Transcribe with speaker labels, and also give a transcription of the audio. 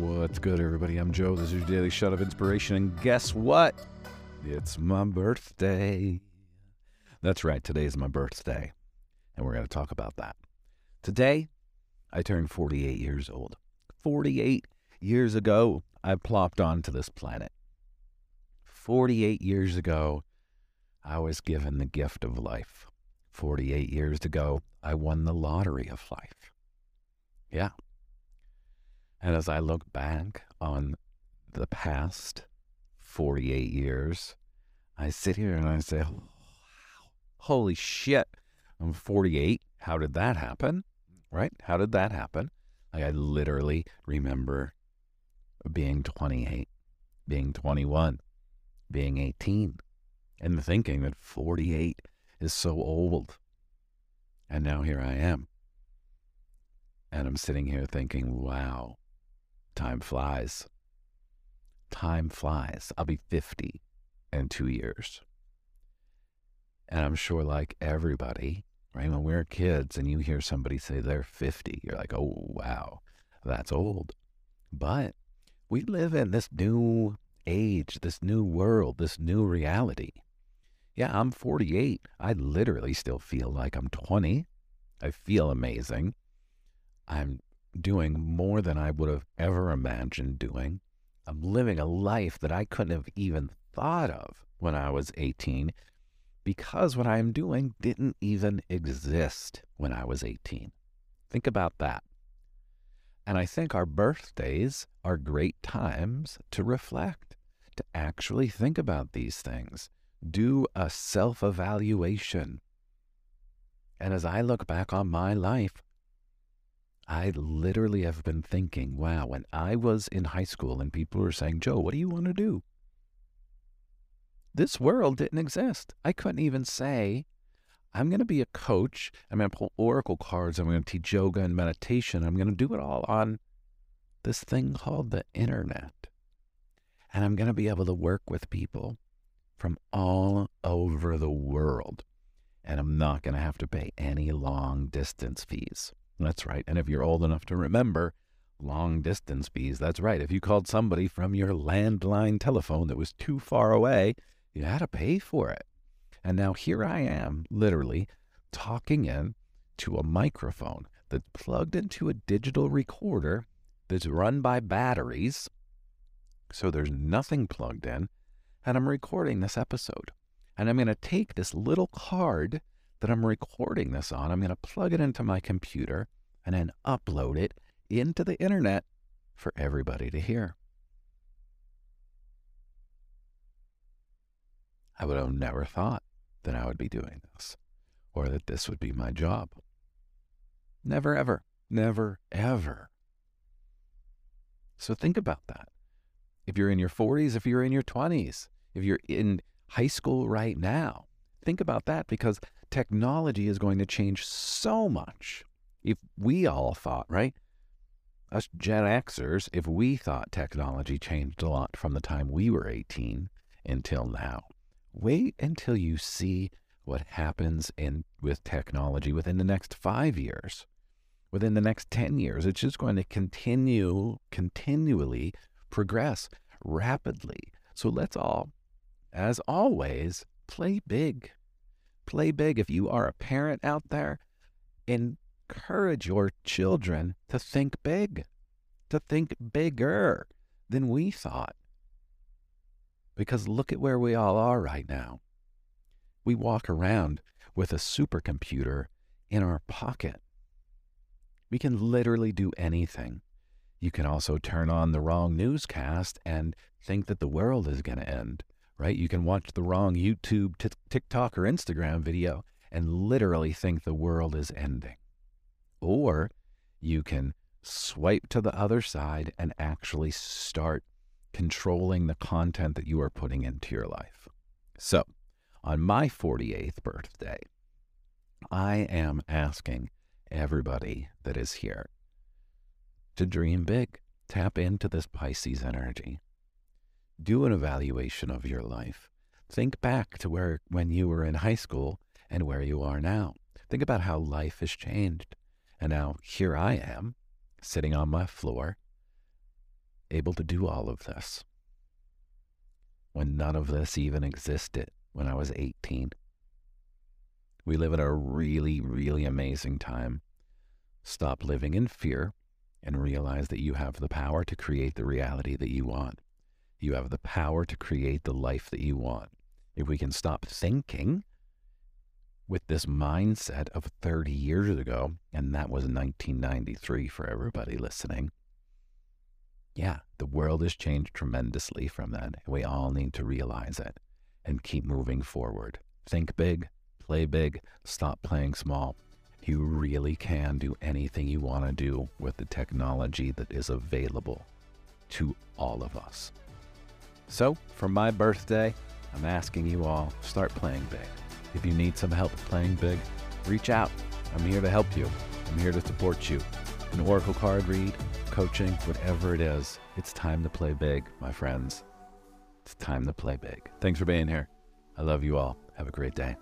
Speaker 1: What's good, everybody? I'm Joe. This is your daily shot of inspiration. And guess what? It's my birthday. That's right. Today is my birthday. And we're going to talk about that. Today, I turned 48 years old. 48 years ago, I plopped onto this planet. 48 years ago, I was given the gift of life. 48 years ago, I won the lottery of life. Yeah. And as I look back on the past 48 years, I sit here and I say, oh, holy shit, I'm 48. How did that happen? Right? How did that happen? Like, I literally remember being 28, being 21, being 18, and thinking that 48 is so old. And now here I am. And I'm sitting here thinking, wow, time flies. Time flies. I'll be 50 in two years. And I'm sure, like everybody, right, when we're kids and you hear somebody say they're 50, you're like, oh, wow, that's old. But we live in this new age, this new world, this new reality. Yeah, I'm 48. I literally still feel like I'm 20. I feel amazing. I'm doing more than I would have ever imagined doing. I'm living a life that I couldn't have even thought of when I was 18 because what I'm doing didn't even exist when I was 18. Think about that. And I think our birthdays are great times to reflect, to actually think about these things, do a self evaluation. And as I look back on my life, I literally have been thinking, wow, when I was in high school and people were saying, Joe, what do you want to do? This world didn't exist. I couldn't even say, I'm going to be a coach. I'm going to pull oracle cards. I'm going to teach yoga and meditation. I'm going to do it all on this thing called the internet. And I'm going to be able to work with people from all over the world. And I'm not going to have to pay any long distance fees. That's right. And if you're old enough to remember long distance fees, that's right. If you called somebody from your landline telephone that was too far away, you had to pay for it. And now here I am, literally talking in to a microphone that's plugged into a digital recorder that's run by batteries. So there's nothing plugged in. And I'm recording this episode. And I'm going to take this little card that I'm recording this on. I'm going to plug it into my computer and then upload it into the internet for everybody to hear. I would have never thought that I would be doing this or that this would be my job. Never, ever, never, ever. So think about that. If you're in your 40s, if you're in your 20s, if you're in high school right now, think about that because technology is going to change so much. If we all thought, right? Us Gen Xers, if we thought technology changed a lot from the time we were 18 until now, wait until you see what happens in with technology within the next five years, within the next 10 years. It's just going to continue, continually progress rapidly. So let's all, as always, play big play big. If you are a parent out there, encourage your children to think big, to think bigger than we thought. Because look at where we all are right now. We walk around with a supercomputer in our pocket. We can literally do anything. You can also turn on the wrong newscast and think that the world is going to end right? You can watch the wrong YouTube, t- TikTok, or Instagram video and literally think the world is ending. Or you can swipe to the other side and actually start controlling the content that you are putting into your life. So, on my 48th birthday, I am asking everybody that is here to dream big, tap into this Pisces energy, do an evaluation of your life. Think back to where when you were in high school and where you are now. Think about how life has changed. And now here I am, sitting on my floor, able to do all of this when none of this even existed when I was 18. We live in a really, really amazing time. Stop living in fear and realize that you have the power to create the reality that you want. You have the power to create the life that you want. If we can stop thinking with this mindset of 30 years ago, and that was 1993 for everybody listening, yeah, the world has changed tremendously from then. And we all need to realize it and keep moving forward. Think big, play big, stop playing small. You really can do anything you want to do with the technology that is available to all of us. So, for my birthday, I'm asking you all start playing big. If you need some help playing big, reach out. I'm here to help you. I'm here to support you. An oracle card read, coaching, whatever it is, it's time to play big, my friends. It's time to play big. Thanks for being here. I love you all. Have a great day.